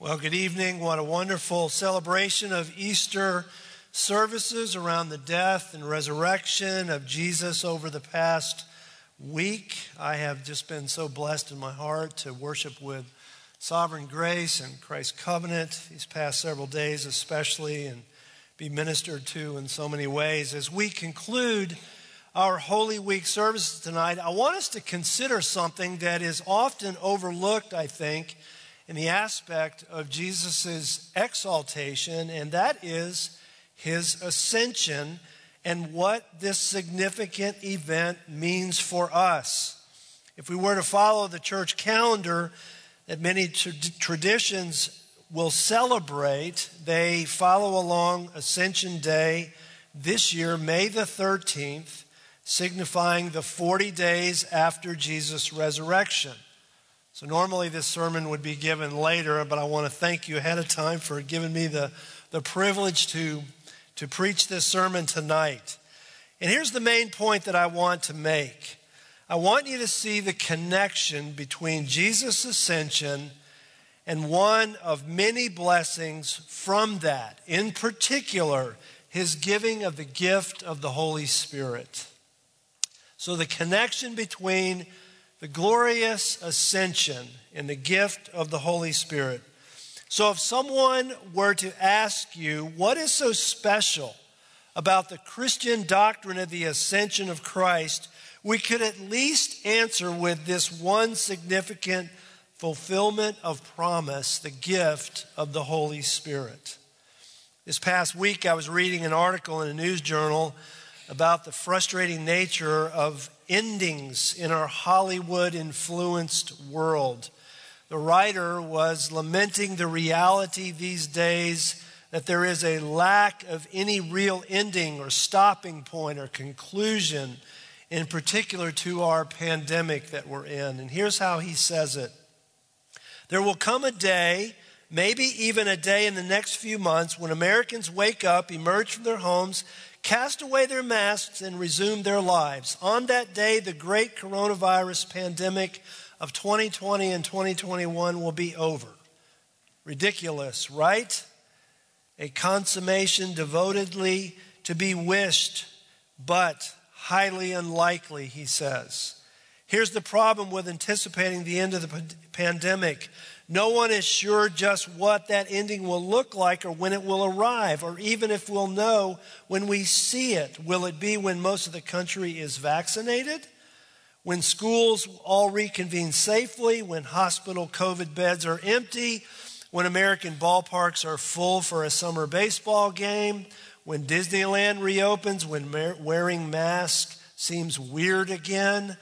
Well, good evening. What a wonderful celebration of Easter services around the death and resurrection of Jesus over the past week. I have just been so blessed in my heart to worship with Sovereign Grace and Christ's Covenant these past several days, especially, and be ministered to in so many ways. As we conclude our Holy Week services tonight, I want us to consider something that is often overlooked, I think in the aspect of Jesus' exaltation, and that is his ascension and what this significant event means for us. If we were to follow the church calendar that many tra- traditions will celebrate, they follow along Ascension Day this year, May the 13th, signifying the 40 days after Jesus' resurrection. So, normally this sermon would be given later, but I want to thank you ahead of time for giving me the, the privilege to, to preach this sermon tonight. And here's the main point that I want to make I want you to see the connection between Jesus' ascension and one of many blessings from that, in particular, his giving of the gift of the Holy Spirit. So, the connection between the glorious ascension and the gift of the Holy Spirit. So, if someone were to ask you, what is so special about the Christian doctrine of the ascension of Christ, we could at least answer with this one significant fulfillment of promise the gift of the Holy Spirit. This past week, I was reading an article in a news journal about the frustrating nature of endings in our Hollywood influenced world. The writer was lamenting the reality these days that there is a lack of any real ending or stopping point or conclusion, in particular to our pandemic that we're in. And here's how he says it There will come a day, maybe even a day in the next few months, when Americans wake up, emerge from their homes, cast away their masks, and resume their lives. On that day, the great coronavirus pandemic of 2020 and 2021 will be over. Ridiculous, right? A consummation devotedly to be wished, but highly unlikely, he says. Here's the problem with anticipating the end of the pandemic no one is sure just what that ending will look like or when it will arrive, or even if we'll know when we see it. Will it be when most of the country is vaccinated? When schools all reconvene safely? When hospital COVID beds are empty? When American ballparks are full for a summer baseball game? When Disneyland reopens? When wearing masks seems weird again?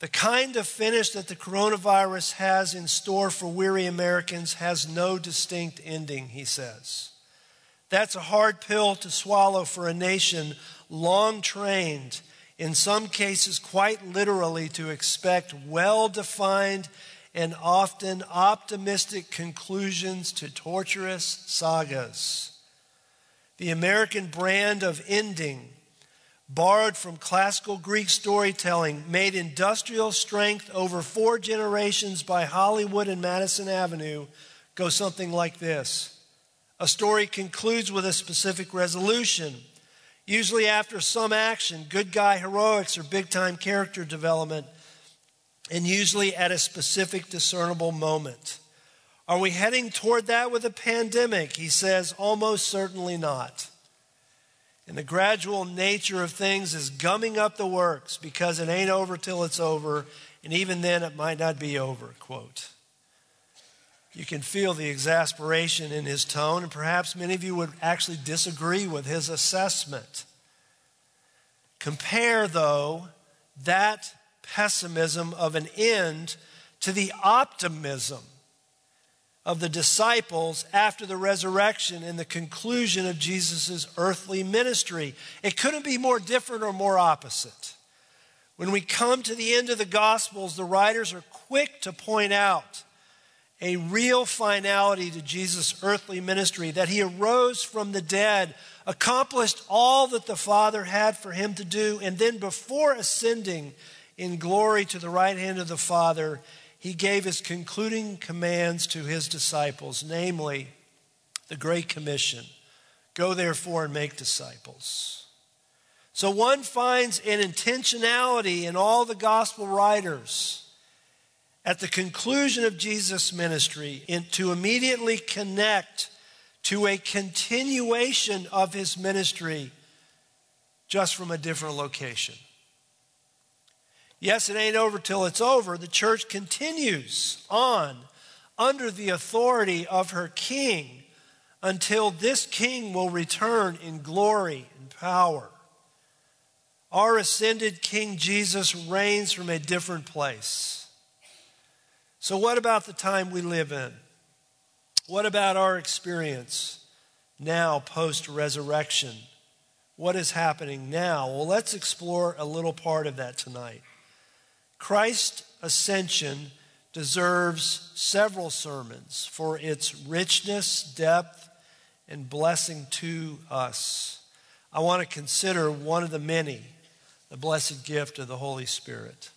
The kind of finish that the coronavirus has in store for weary Americans has no distinct ending, he says. That's a hard pill to swallow for a nation long trained, in some cases quite literally, to expect well defined and often optimistic conclusions to torturous sagas. The American brand of ending borrowed from classical Greek storytelling, made industrial strength over four generations by Hollywood and Madison Avenue, goes something like this. A story concludes with a specific resolution, usually after some action, good guy heroics or big time character development, and usually at a specific discernible moment. Are we heading toward that with a pandemic? He says, almost certainly not. And the gradual nature of things is gumming up the works because it ain't over till it's over, and even then it might not be over, quote. You can feel the exasperation in his tone, and perhaps many of you would actually disagree with his assessment. Compare, though, that pessimism of an end to the optimism of the disciples after the resurrection and the conclusion of Jesus' earthly ministry. It couldn't be more different or more opposite. When we come to the end of the Gospels, the writers are quick to point out a real finality to Jesus' earthly ministry, that he arose from the dead, accomplished all that the Father had for him to do, and then before ascending in glory to the right hand of the Father, he gave his concluding commands to his disciples, namely the Great Commission Go therefore and make disciples. So one finds an intentionality in all the gospel writers at the conclusion of Jesus' ministry in, to immediately connect to a continuation of his ministry just from a different location. Yes, it ain't over till it's over. The church continues on under the authority of her king until this king will return in glory and power. Our ascended King Jesus reigns from a different place. So, what about the time we live in? What about our experience now post resurrection? What is happening now? Well, let's explore a little part of that tonight. Christ's ascension deserves several sermons for its richness, depth, and blessing to us. I want to consider one of the many, the blessed gift of the Holy Spirit.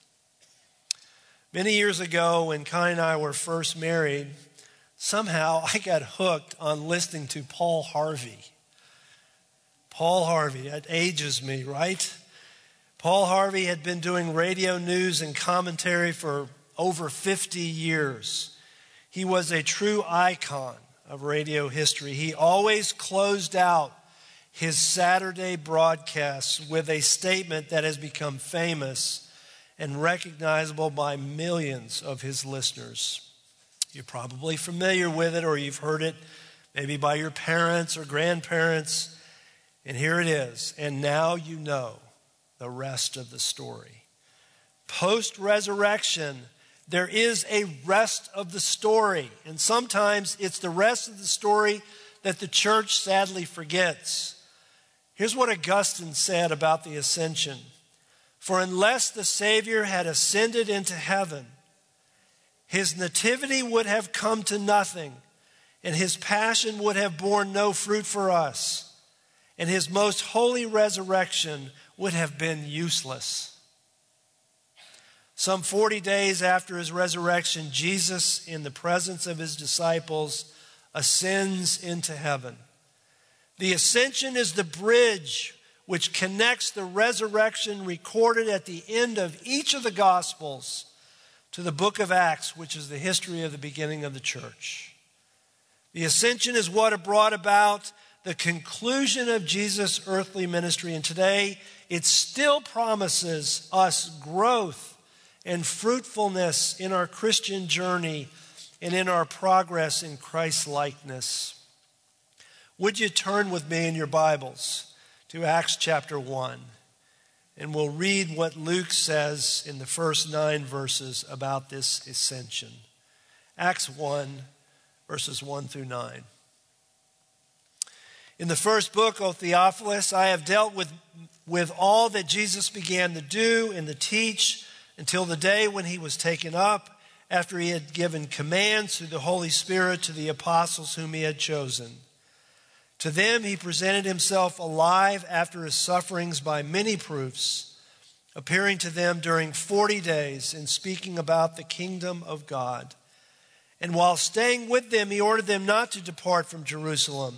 Many years ago, when Kai and I were first married, somehow I got hooked on listening to Paul Harvey. Paul Harvey, that ages me, right? Paul Harvey had been doing radio news and commentary for over 50 years. He was a true icon of radio history. He always closed out his Saturday broadcasts with a statement that has become famous and recognizable by millions of his listeners. You're probably familiar with it or you've heard it maybe by your parents or grandparents. And here it is. And now you know the rest of the story. Post resurrection, there is a rest of the story. And sometimes it's the rest of the story that the church sadly forgets. Here's what Augustine said about the ascension For unless the Savior had ascended into heaven, his nativity would have come to nothing, and his passion would have borne no fruit for us, and his most holy resurrection would have been useless. Some 40 days after his resurrection, Jesus, in the presence of his disciples, ascends into heaven. The ascension is the bridge which connects the resurrection recorded at the end of each of the Gospels to the book of Acts, which is the history of the beginning of the church. The ascension is what brought about the conclusion of Jesus' earthly ministry. And today, it still promises us growth and fruitfulness in our Christian journey and in our progress in Christ likeness. Would you turn with me in your Bibles to Acts chapter 1? And we'll read what Luke says in the first nine verses about this ascension. Acts 1, verses 1 through 9. In the first book, O Theophilus, I have dealt with, with all that Jesus began to do and to teach until the day when he was taken up, after he had given commands through the Holy Spirit to the apostles whom he had chosen. To them he presented himself alive after his sufferings by many proofs, appearing to them during 40 days and speaking about the kingdom of God. And while staying with them, he ordered them not to depart from Jerusalem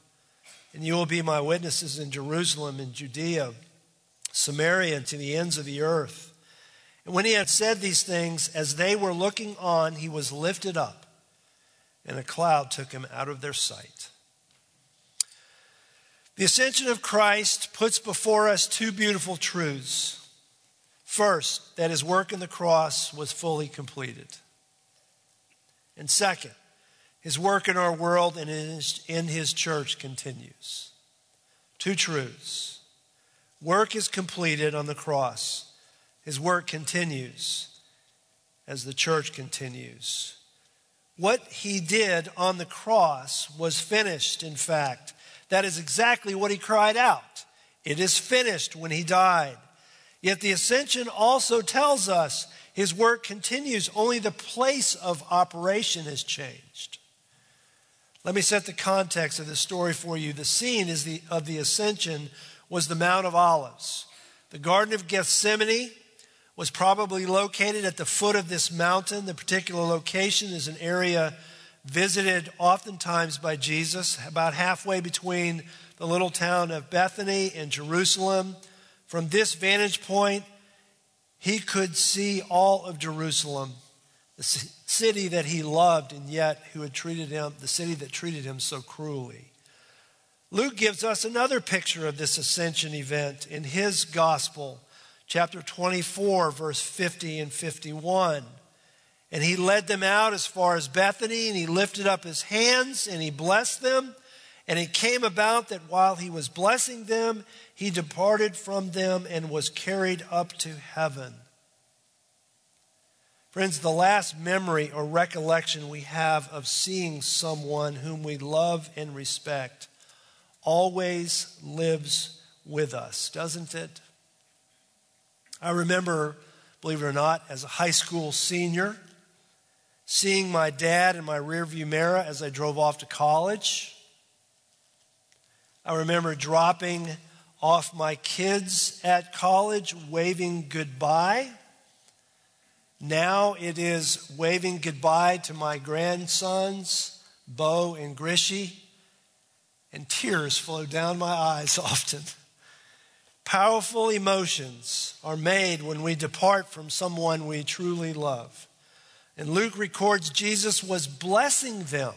and you will be my witnesses in Jerusalem and Judea, Samaria, and to the ends of the earth. And when he had said these things, as they were looking on, he was lifted up, and a cloud took him out of their sight. The ascension of Christ puts before us two beautiful truths. First, that his work in the cross was fully completed. And second, his work in our world and in his, in his church continues. Two truths. Work is completed on the cross. His work continues as the church continues. What he did on the cross was finished, in fact. That is exactly what he cried out. It is finished when he died. Yet the ascension also tells us his work continues, only the place of operation has changed. Let me set the context of this story for you. The scene is the, of the ascension was the Mount of Olives. The Garden of Gethsemane was probably located at the foot of this mountain. The particular location is an area visited oftentimes by Jesus, about halfway between the little town of Bethany and Jerusalem. From this vantage point, he could see all of Jerusalem, the city that he loved and yet who had treated him, the city that treated him so cruelly. Luke gives us another picture of this ascension event in his gospel, chapter 24, verse 50 and 51. And he led them out as far as Bethany, and he lifted up his hands and he blessed them. And it came about that while he was blessing them, he departed from them and was carried up to heaven. Friends, the last memory or recollection we have of seeing someone whom we love and respect always lives with us, doesn't it? I remember, believe it or not, as a high school senior, seeing my dad in my rearview mirror as I drove off to college. I remember dropping off my kids at college, waving goodbye. Now it is waving goodbye to my grandsons, Bo and Grishy, and tears flow down my eyes often. Powerful emotions are made when we depart from someone we truly love. And Luke records Jesus was blessing them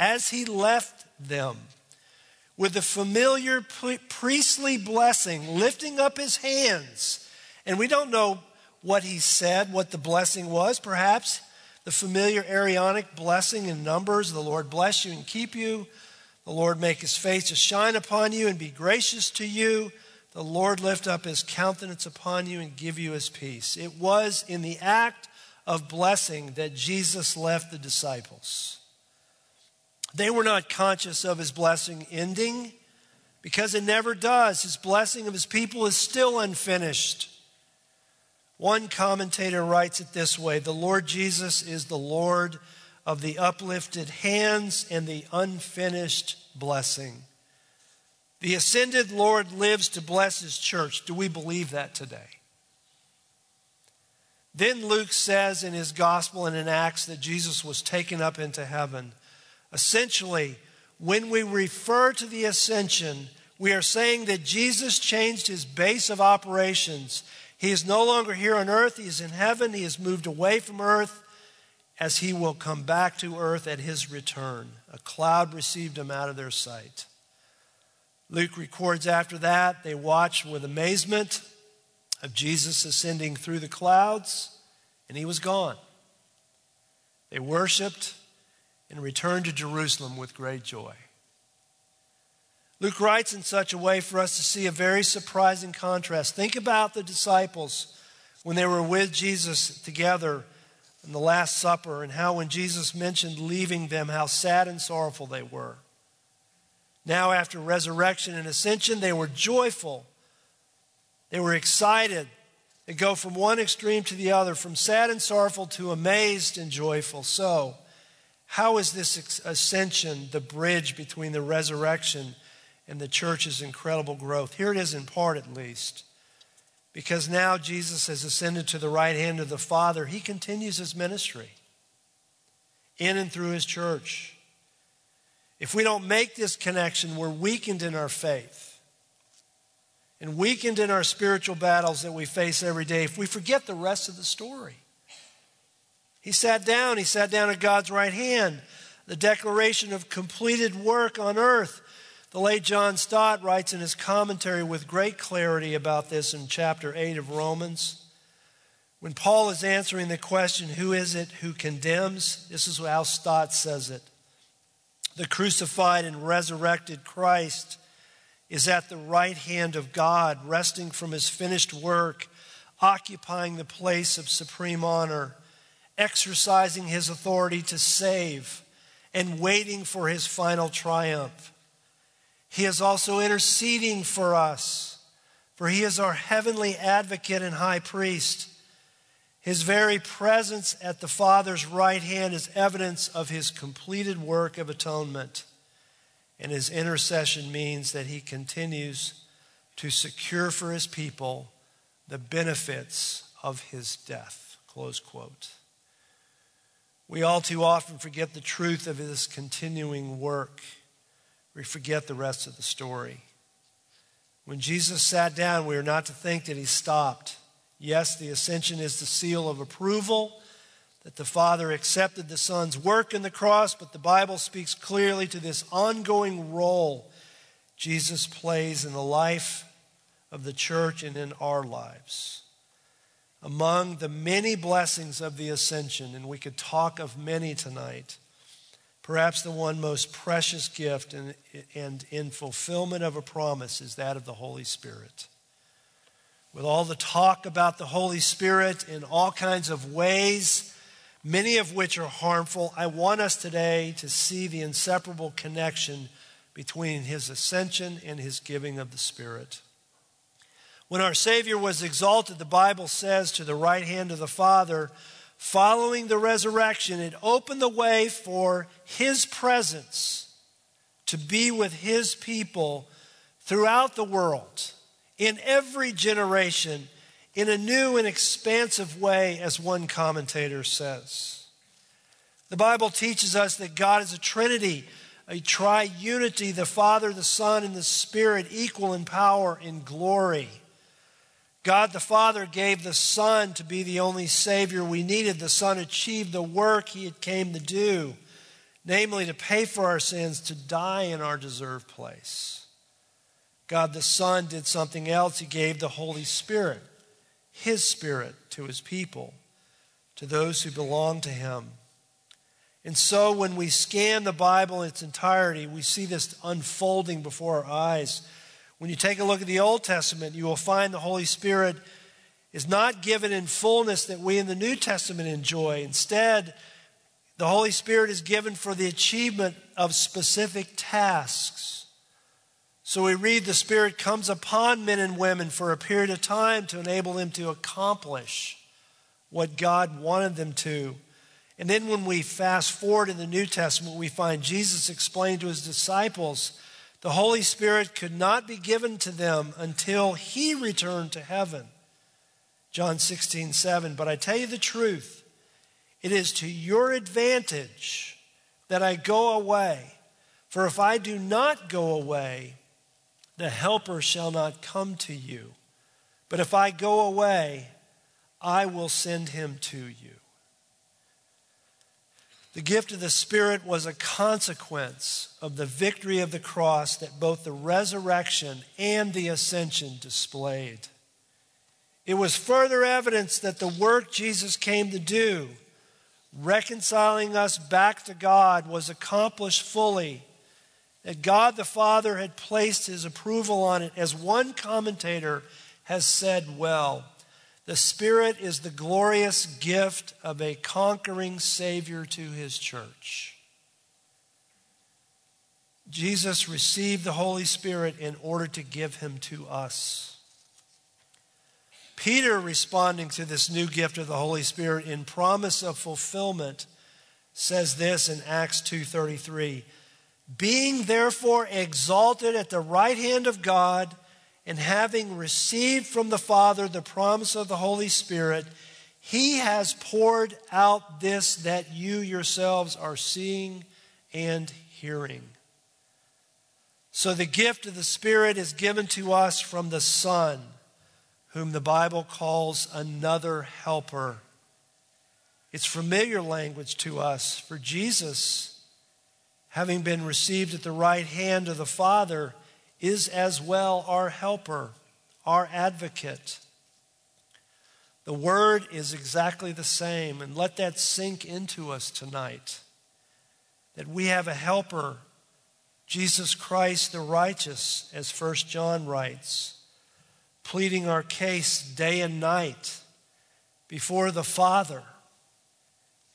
as he left them with the familiar priestly blessing, lifting up his hands. And we don't know what he said, what the blessing was. Perhaps the familiar Aaronic blessing in Numbers the Lord bless you and keep you. The Lord make his face to shine upon you and be gracious to you. The Lord lift up his countenance upon you and give you his peace. It was in the act of blessing that Jesus left the disciples. They were not conscious of his blessing ending because it never does. His blessing of his people is still unfinished. One commentator writes it this way The Lord Jesus is the Lord of the uplifted hands and the unfinished blessing. The ascended Lord lives to bless his church. Do we believe that today? Then Luke says in his gospel and in Acts that Jesus was taken up into heaven. Essentially, when we refer to the ascension, we are saying that Jesus changed his base of operations. He is no longer here on earth, he is in heaven. He has moved away from earth as he will come back to earth at his return. A cloud received him out of their sight. Luke records after that, they watched with amazement of Jesus ascending through the clouds, and he was gone. They worshiped and returned to Jerusalem with great joy. Luke writes in such a way for us to see a very surprising contrast. Think about the disciples when they were with Jesus together in the Last Supper and how, when Jesus mentioned leaving them, how sad and sorrowful they were. Now, after resurrection and ascension, they were joyful. They were excited. They go from one extreme to the other, from sad and sorrowful to amazed and joyful. So, how is this ascension the bridge between the resurrection and the church's incredible growth? Here it is in part, at least. Because now Jesus has ascended to the right hand of the Father, he continues his ministry in and through his church. If we don't make this connection, we're weakened in our faith and weakened in our spiritual battles that we face every day if we forget the rest of the story. He sat down. He sat down at God's right hand. The declaration of completed work on earth. The late John Stott writes in his commentary with great clarity about this in chapter 8 of Romans. When Paul is answering the question, Who is it who condemns? This is how Stott says it. The crucified and resurrected Christ is at the right hand of God, resting from his finished work, occupying the place of supreme honor exercising his authority to save and waiting for his final triumph. He is also interceding for us, for he is our heavenly advocate and high priest. His very presence at the Father's right hand is evidence of his completed work of atonement. And his intercession means that he continues to secure for his people the benefits of his death. Close quote. We all too often forget the truth of his continuing work. We forget the rest of the story. When Jesus sat down, we are not to think that he stopped. Yes, the ascension is the seal of approval that the Father accepted the Son's work in the cross, but the Bible speaks clearly to this ongoing role Jesus plays in the life of the church and in our lives among the many blessings of the ascension, and we could talk of many tonight, perhaps the one most precious gift and, and in fulfillment of a promise is that of the Holy Spirit. With all the talk about the Holy Spirit in all kinds of ways, many of which are harmful, I want us today to see the inseparable connection between his ascension and his giving of the Spirit. When our Savior was exalted, the Bible says, to the right hand of the Father, following the resurrection, it opened the way for His presence to be with His people throughout the world, in every generation, in a new and expansive way, as one commentator says. The Bible teaches us that God is a Trinity, a triunity, the Father, the Son, and the Spirit, equal in power and glory. God the Father gave the Son to be the only Savior we needed. The Son achieved the work He had came to do, namely to pay for our sins, to die in our deserved place. God the Son did something else. He gave the Holy Spirit, His Spirit, to His people, to those who belong to Him. And so when we scan the Bible in its entirety, we see this unfolding before our eyes. When you take a look at the Old Testament, you will find the Holy Spirit is not given in fullness that we in the New Testament enjoy. Instead, the Holy Spirit is given for the achievement of specific tasks. So we read the Spirit comes upon men and women for a period of time to enable them to accomplish what God wanted them to. And then when we fast forward in the New Testament, we find Jesus explained to his disciples the Holy Spirit could not be given to them until he returned to heaven. John 16, 7. But I tell you the truth, it is to your advantage that I go away. For if I do not go away, the Helper shall not come to you. But if I go away, I will send him to you. The gift of the Spirit was a consequence of the victory of the cross that both the resurrection and the ascension displayed. It was further evidence that the work Jesus came to do, reconciling us back to God, was accomplished fully, that God the Father had placed his approval on it, as one commentator has said well. The Spirit is the glorious gift of a conquering Savior to his church. Jesus received the Holy Spirit in order to give him to us. Peter, responding to this new gift of the Holy Spirit in promise of fulfillment, says this in Acts 2:33, being therefore exalted at the right hand of God, and having received from the Father the promise of the Holy Spirit, he has poured out this that you yourselves are seeing and hearing. So the gift of the Spirit is given to us from the Son, whom the Bible calls another helper. It's familiar language to us, for Jesus, having been received at the right hand of the Father, is as well our helper, our advocate. The word is exactly the same, and let that sink into us tonight that we have a helper, Jesus Christ the righteous, as First John writes, pleading our case day and night before the Father.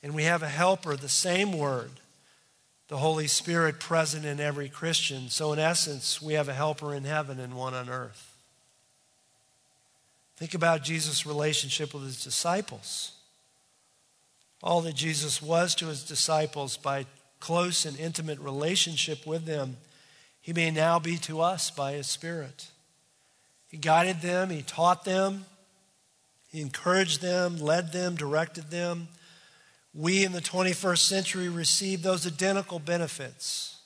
And we have a helper, the same word, the Holy Spirit present in every Christian. So, in essence, we have a helper in heaven and one on earth. Think about Jesus' relationship with his disciples. All that Jesus was to his disciples by close and intimate relationship with them, he may now be to us by his Spirit. He guided them, he taught them, he encouraged them, led them, directed them. We in the 21st century receive those identical benefits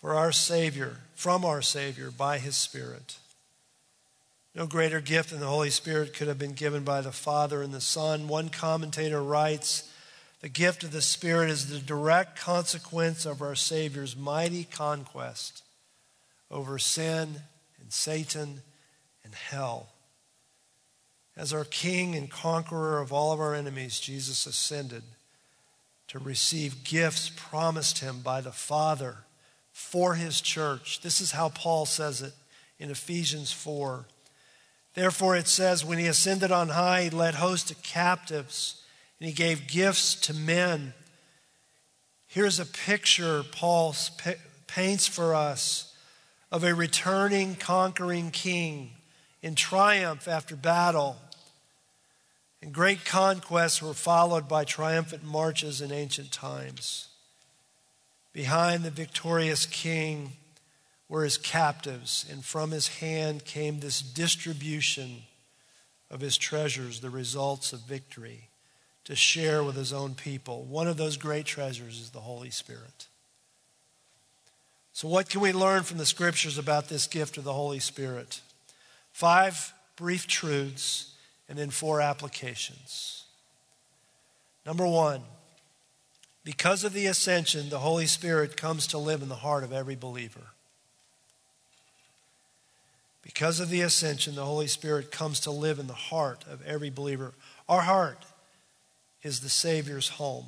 for our Savior, from our Savior by his Spirit. No greater gift than the Holy Spirit could have been given by the Father and the Son. One commentator writes The gift of the Spirit is the direct consequence of our Savior's mighty conquest over sin and Satan and hell. As our King and conqueror of all of our enemies, Jesus ascended to receive gifts promised him by the Father for his church. This is how Paul says it in Ephesians 4. Therefore, it says, when he ascended on high, he led hosts of captives and he gave gifts to men. Here's a picture Paul paints for us of a returning, conquering king in triumph after battle. And great conquests were followed by triumphant marches in ancient times. Behind the victorious king, were his captives, and from his hand came this distribution of his treasures, the results of victory, to share with his own people. One of those great treasures is the Holy Spirit. So, what can we learn from the scriptures about this gift of the Holy Spirit? Five brief truths and then four applications. Number one, because of the ascension, the Holy Spirit comes to live in the heart of every believer. Because of the ascension, the Holy Spirit comes to live in the heart of every believer. Our heart is the Savior's home.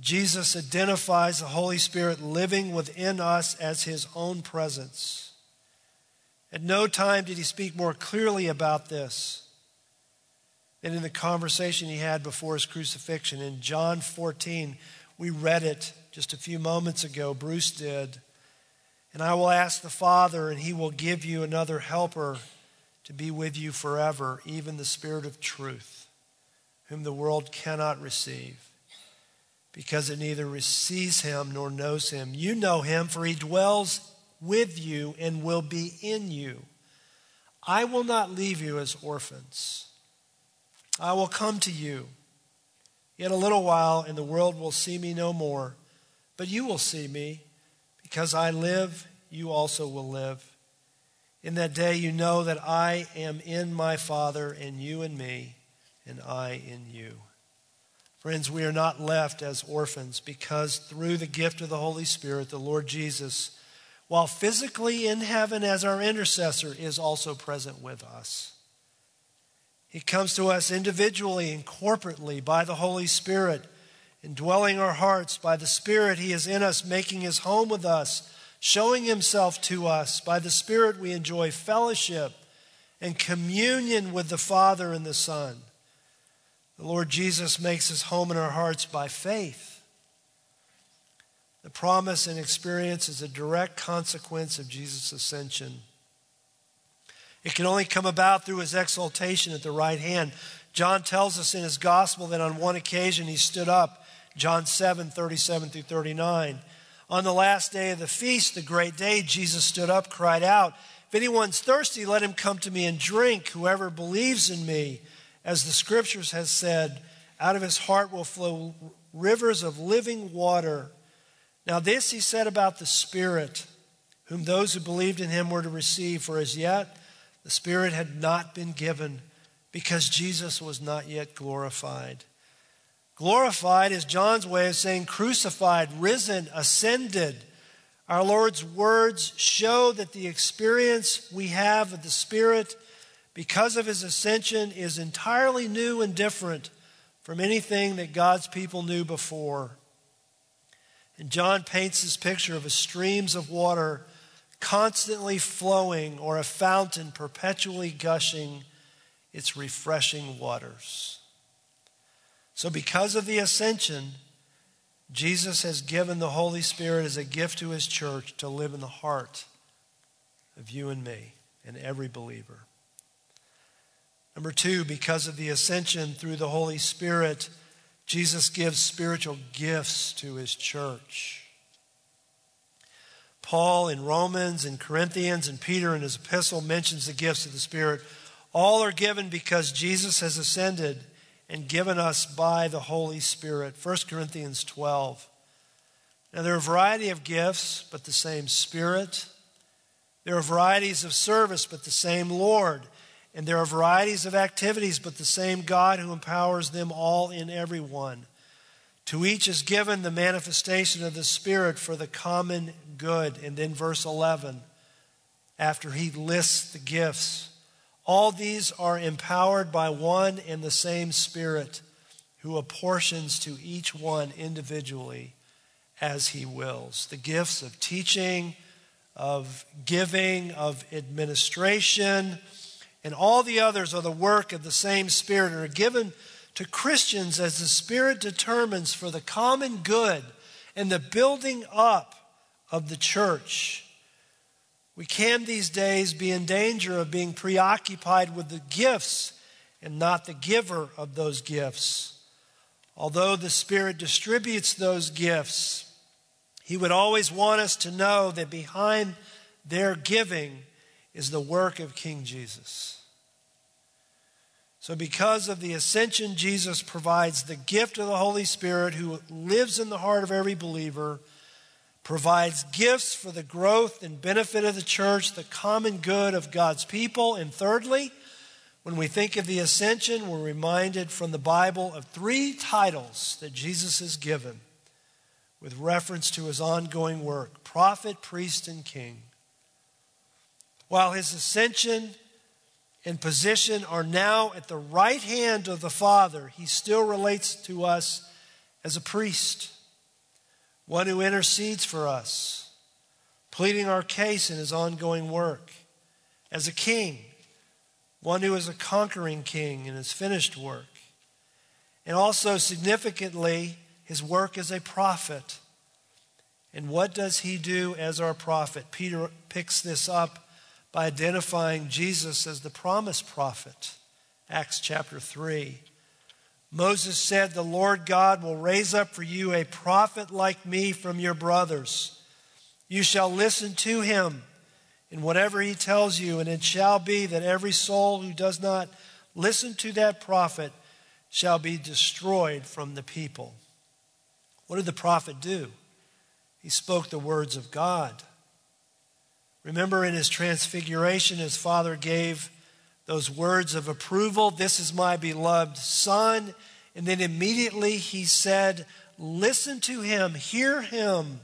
Jesus identifies the Holy Spirit living within us as his own presence. At no time did he speak more clearly about this than in the conversation he had before his crucifixion. In John 14, we read it just a few moments ago, Bruce did. And I will ask the Father, and he will give you another helper to be with you forever, even the Spirit of truth, whom the world cannot receive, because it neither receives him nor knows him. You know him, for he dwells with you and will be in you. I will not leave you as orphans. I will come to you. Yet a little while, and the world will see me no more, but you will see me because I live, you also will live. In that day, you know that I am in my Father, and you in me, and I in you. Friends, we are not left as orphans because through the gift of the Holy Spirit, the Lord Jesus, while physically in heaven as our intercessor, is also present with us. He comes to us individually and corporately by the Holy Spirit indwelling our hearts by the Spirit He is in us, making His home with us, showing Himself to us. By the Spirit, we enjoy fellowship and communion with the Father and the Son. The Lord Jesus makes His home in our hearts by faith. The promise and experience is a direct consequence of Jesus' ascension. It can only come about through his exaltation at the right hand. John tells us in his gospel that on one occasion he stood up John 7, 37 through 39. On the last day of the feast, the great day, Jesus stood up, cried out, If anyone's thirsty, let him come to me and drink. Whoever believes in me, as the scriptures has said, out of his heart will flow rivers of living water. Now, this he said about the Spirit, whom those who believed in him were to receive, for as yet the Spirit had not been given, because Jesus was not yet glorified. Glorified is John's way of saying crucified, risen, ascended. Our Lord's words show that the experience we have of the Spirit because of his ascension is entirely new and different from anything that God's people knew before. And John paints this picture of a streams of water constantly flowing or a fountain perpetually gushing its refreshing waters. So, because of the ascension, Jesus has given the Holy Spirit as a gift to his church to live in the heart of you and me and every believer. Number two, because of the ascension through the Holy Spirit, Jesus gives spiritual gifts to his church. Paul in Romans and Corinthians and Peter in his epistle mentions the gifts of the Spirit. All are given because Jesus has ascended and given us by the Holy Spirit. 1 Corinthians 12. Now, there are a variety of gifts, but the same Spirit. There are varieties of service, but the same Lord. And there are varieties of activities, but the same God who empowers them all in every one. To each is given the manifestation of the Spirit for the common good. And then, verse 11, after he lists the gifts, all these are empowered by one and the same Spirit who apportions to each one individually as he wills. The gifts of teaching, of giving, of administration, and all the others are the work of the same Spirit and are given to Christians as the Spirit determines for the common good and the building up of the church. We can these days be in danger of being preoccupied with the gifts and not the giver of those gifts. Although the Spirit distributes those gifts, He would always want us to know that behind their giving is the work of King Jesus. So, because of the ascension, Jesus provides the gift of the Holy Spirit who lives in the heart of every believer provides gifts for the growth and benefit of the church, the common good of God's people. And thirdly, when we think of the ascension, we're reminded from the Bible of three titles that Jesus has given with reference to his ongoing work prophet, priest, and king. While his ascension and position are now at the right hand of the Father, he still relates to us as a priest one who intercedes for us, pleading our case in his ongoing work. As a king, one who is a conquering king in his finished work. And also, significantly, his work as a prophet. And what does he do as our prophet? Peter picks this up by identifying Jesus as the promised prophet. Acts chapter 3. Moses said, The Lord God will raise up for you a prophet like me from your brothers. You shall listen to him in whatever he tells you, and it shall be that every soul who does not listen to that prophet shall be destroyed from the people. What did the prophet do? He spoke the words of God. Remember, in his transfiguration, his father gave those words of approval This is my beloved Son. And then immediately he said, Listen to him, hear him.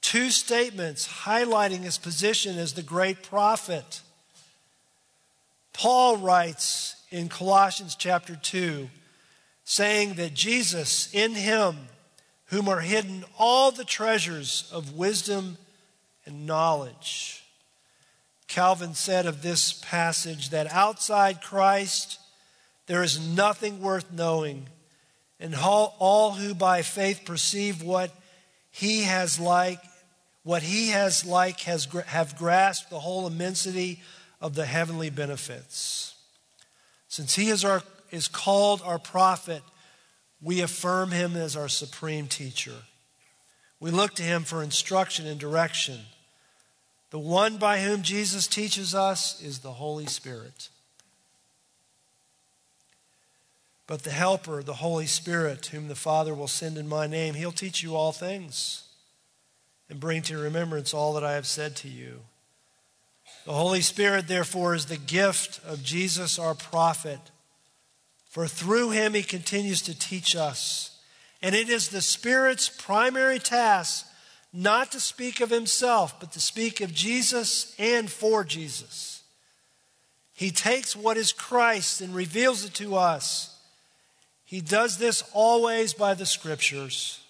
Two statements highlighting his position as the great prophet. Paul writes in Colossians chapter 2, saying that Jesus, in him, whom are hidden all the treasures of wisdom and knowledge. Calvin said of this passage that outside Christ, there is nothing worth knowing, and all, all who by faith perceive what he has like, what he has like, has have grasped the whole immensity of the heavenly benefits. Since he is our is called our prophet, we affirm him as our supreme teacher. We look to him for instruction and direction. The one by whom Jesus teaches us is the Holy Spirit. But the Helper, the Holy Spirit, whom the Father will send in my name, he'll teach you all things and bring to remembrance all that I have said to you. The Holy Spirit, therefore, is the gift of Jesus, our prophet, for through him he continues to teach us. And it is the Spirit's primary task not to speak of himself, but to speak of Jesus and for Jesus. He takes what is Christ and reveals it to us. He does this always by the scriptures,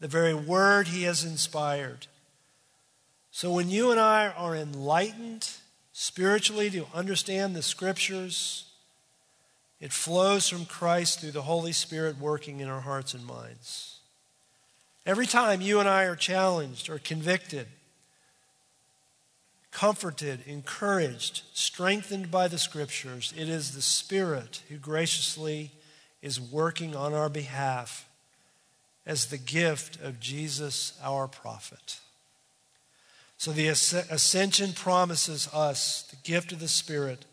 the very word he has inspired. So when you and I are enlightened spiritually to understand the scriptures, It flows from Christ through the Holy Spirit working in our hearts and minds. Every time you and I are challenged or convicted, comforted, encouraged, strengthened by the Scriptures, it is the Spirit who graciously is working on our behalf as the gift of Jesus, our prophet. So the ascension promises us the gift of the Spirit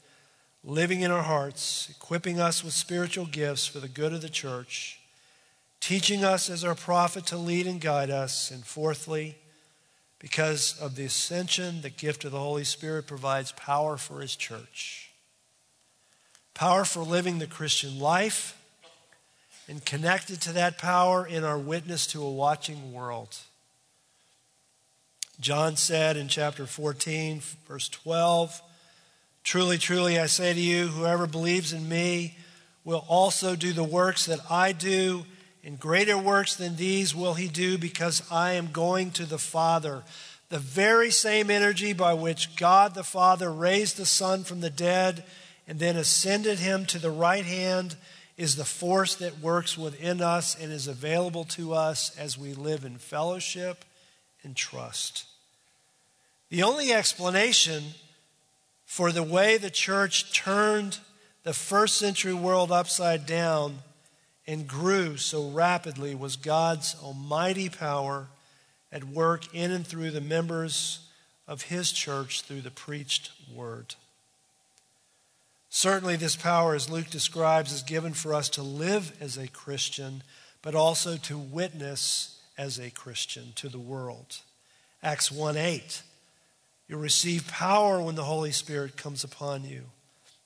living in our hearts, equipping us with spiritual gifts for the good of the church, teaching us as our prophet to lead and guide us, and fourthly, because of the ascension, the gift of the Holy Spirit provides power for his church. Power for living the Christian life, and connected to that power in our witness to a watching world. John said in chapter 14, verse 12, Truly, truly, I say to you, whoever believes in me will also do the works that I do, and greater works than these will he do because I am going to the Father. The very same energy by which God the Father raised the Son from the dead and then ascended him to the right hand is the force that works within us and is available to us as we live in fellowship and trust. The only explanation for the way the church turned the first century world upside down and grew so rapidly was God's almighty power at work in and through the members of his church through the preached word. Certainly, this power, as Luke describes, is given for us to live as a Christian, but also to witness as a Christian to the world. Acts 1 8 You'll receive power when the Holy Spirit comes upon you.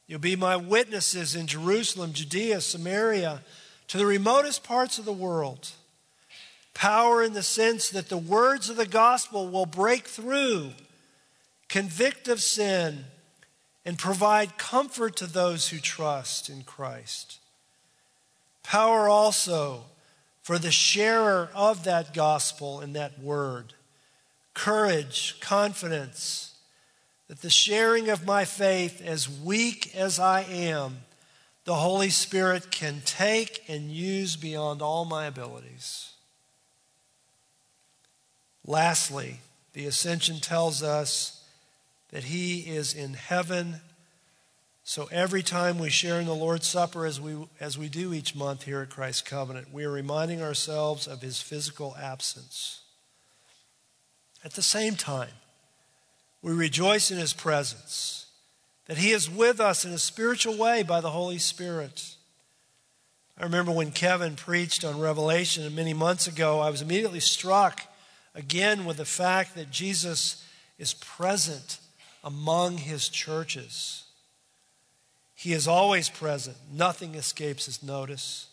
You'll be my witnesses in Jerusalem, Judea, Samaria, to the remotest parts of the world. Power in the sense that the words of the gospel will break through, convict of sin, and provide comfort to those who trust in Christ. Power also for the sharer of that gospel and that word courage, confidence that the sharing of my faith, as weak as I am, the Holy Spirit can take and use beyond all my abilities. Lastly, the ascension tells us that He is in heaven. So every time we share in the Lord's Supper, as we, as we do each month here at Christ's Covenant, we are reminding ourselves of His physical absence. At the same time, we rejoice in his presence, that he is with us in a spiritual way by the Holy Spirit. I remember when Kevin preached on Revelation many months ago, I was immediately struck again with the fact that Jesus is present among his churches. He is always present, nothing escapes his notice.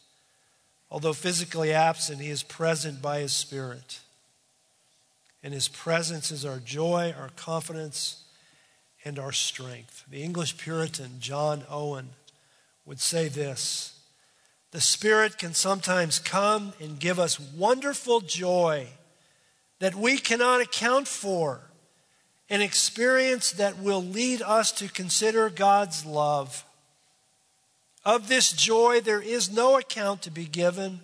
Although physically absent, he is present by his Spirit and his presence is our joy, our confidence, and our strength. The English Puritan John Owen would say this The Spirit can sometimes come and give us wonderful joy that we cannot account for, an experience that will lead us to consider God's love. Of this joy, there is no account to be given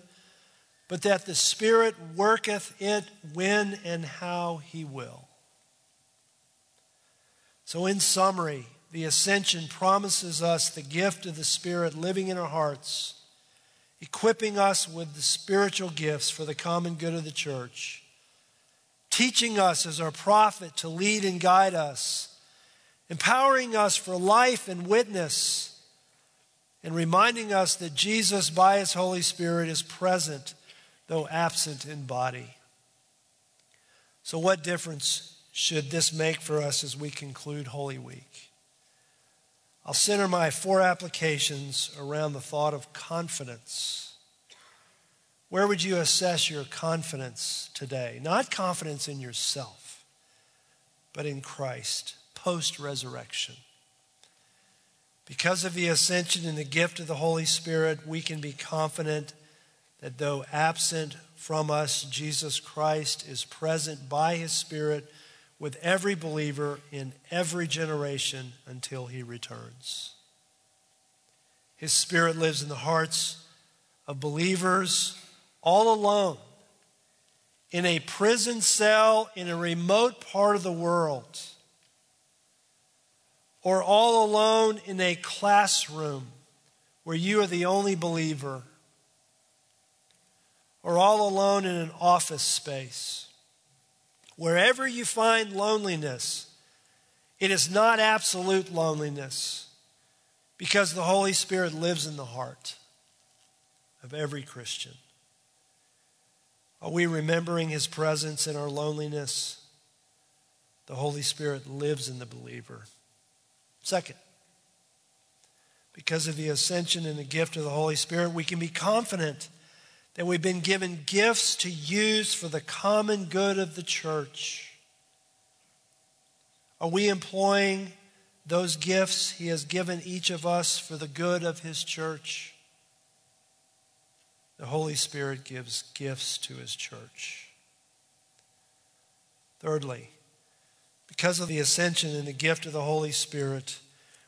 but that the Spirit worketh it when and how he will. So, in summary, the ascension promises us the gift of the Spirit living in our hearts, equipping us with the spiritual gifts for the common good of the church, teaching us as our prophet to lead and guide us, empowering us for life and witness, and reminding us that Jesus, by his Holy Spirit, is present though absent in body. So, what difference should this make for us as we conclude Holy Week? I'll center my four applications around the thought of confidence. Where would you assess your confidence today? Not confidence in yourself, but in Christ, post resurrection. Because of the ascension and the gift of the Holy Spirit, we can be confident that though absent from us, Jesus Christ is present by his Spirit with every believer in every generation until he returns. His Spirit lives in the hearts of believers all alone in a prison cell in a remote part of the world, or all alone in a classroom where you are the only believer, or all alone in an office space. Wherever you find loneliness, it is not absolute loneliness because the Holy Spirit lives in the heart of every Christian. Are we remembering his presence in our loneliness? The Holy Spirit lives in the believer. Second, because of the ascension and the gift of the Holy Spirit, we can be confident that we've been given gifts to use for the common good of the church. Are we employing those gifts He has given each of us for the good of His church? The Holy Spirit gives gifts to his church. Thirdly, because of the ascension and the gift of the Holy Spirit,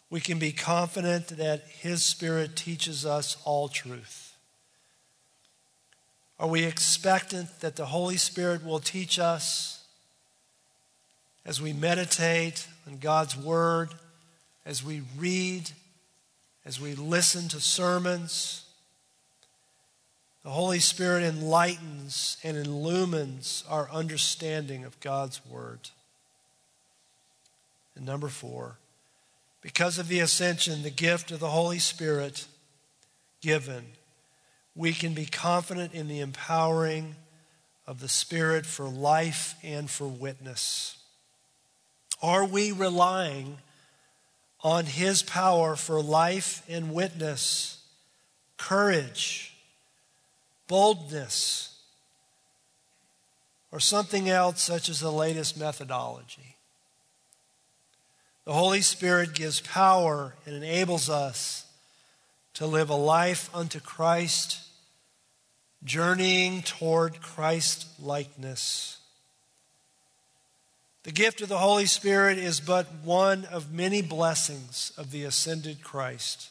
we can be confident that his Spirit teaches us all truth. Are we expectant that the Holy Spirit will teach us as we meditate on God's Word, as we read, as we listen to sermons? The Holy Spirit enlightens and illumines our understanding of God's Word. And number four, because of the ascension, the gift of the Holy Spirit given, we can be confident in the empowering of the Spirit for life and for witness. Are we relying on His power for life and witness, courage, boldness, or something else such as the latest methodology. The Holy Spirit gives power and enables us to live a life unto Christ, journeying toward Christ likeness. The gift of the Holy Spirit is but one of many blessings of the ascended Christ.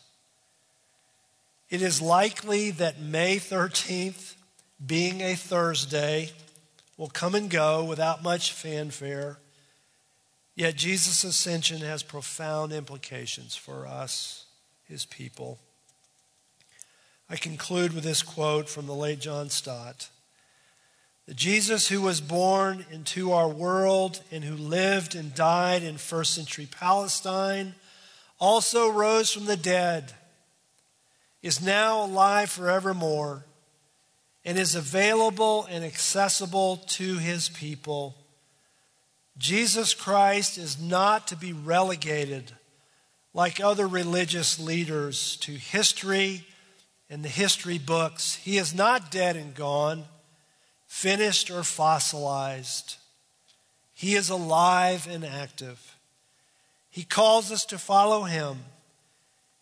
It is likely that May 13th, being a Thursday, will come and go without much fanfare. Yet Jesus' ascension has profound implications for us, his people. I conclude with this quote from the late John Stott. The Jesus who was born into our world and who lived and died in first century Palestine also rose from the dead is now alive forevermore and is available and accessible to his people. Jesus Christ is not to be relegated like other religious leaders to history and the history books. He is not dead and gone, finished or fossilized. He is alive and active. He calls us to follow him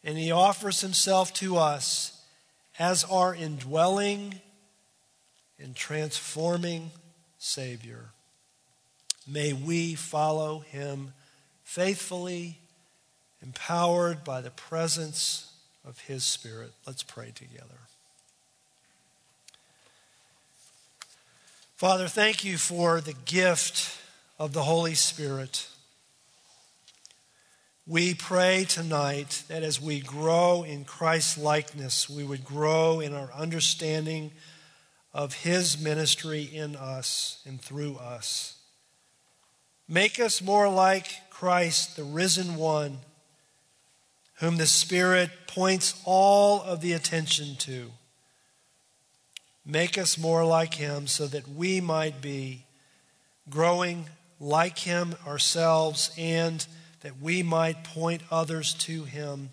and he offers himself to us as our indwelling and transforming Savior. May we follow him faithfully, empowered by the presence of his Spirit. Let's pray together. Father, thank you for the gift of the Holy Spirit. We pray tonight that as we grow in Christ's likeness, we would grow in our understanding of his ministry in us and through us. Make us more like Christ, the risen one, whom the Spirit points all of the attention to. Make us more like him so that we might be growing like him ourselves and that we might point others to him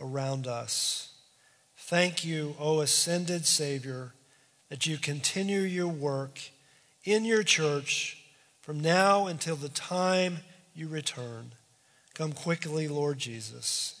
around us. Thank you, O ascended Savior, that you continue your work in your church from now until the time you return. Come quickly, Lord Jesus.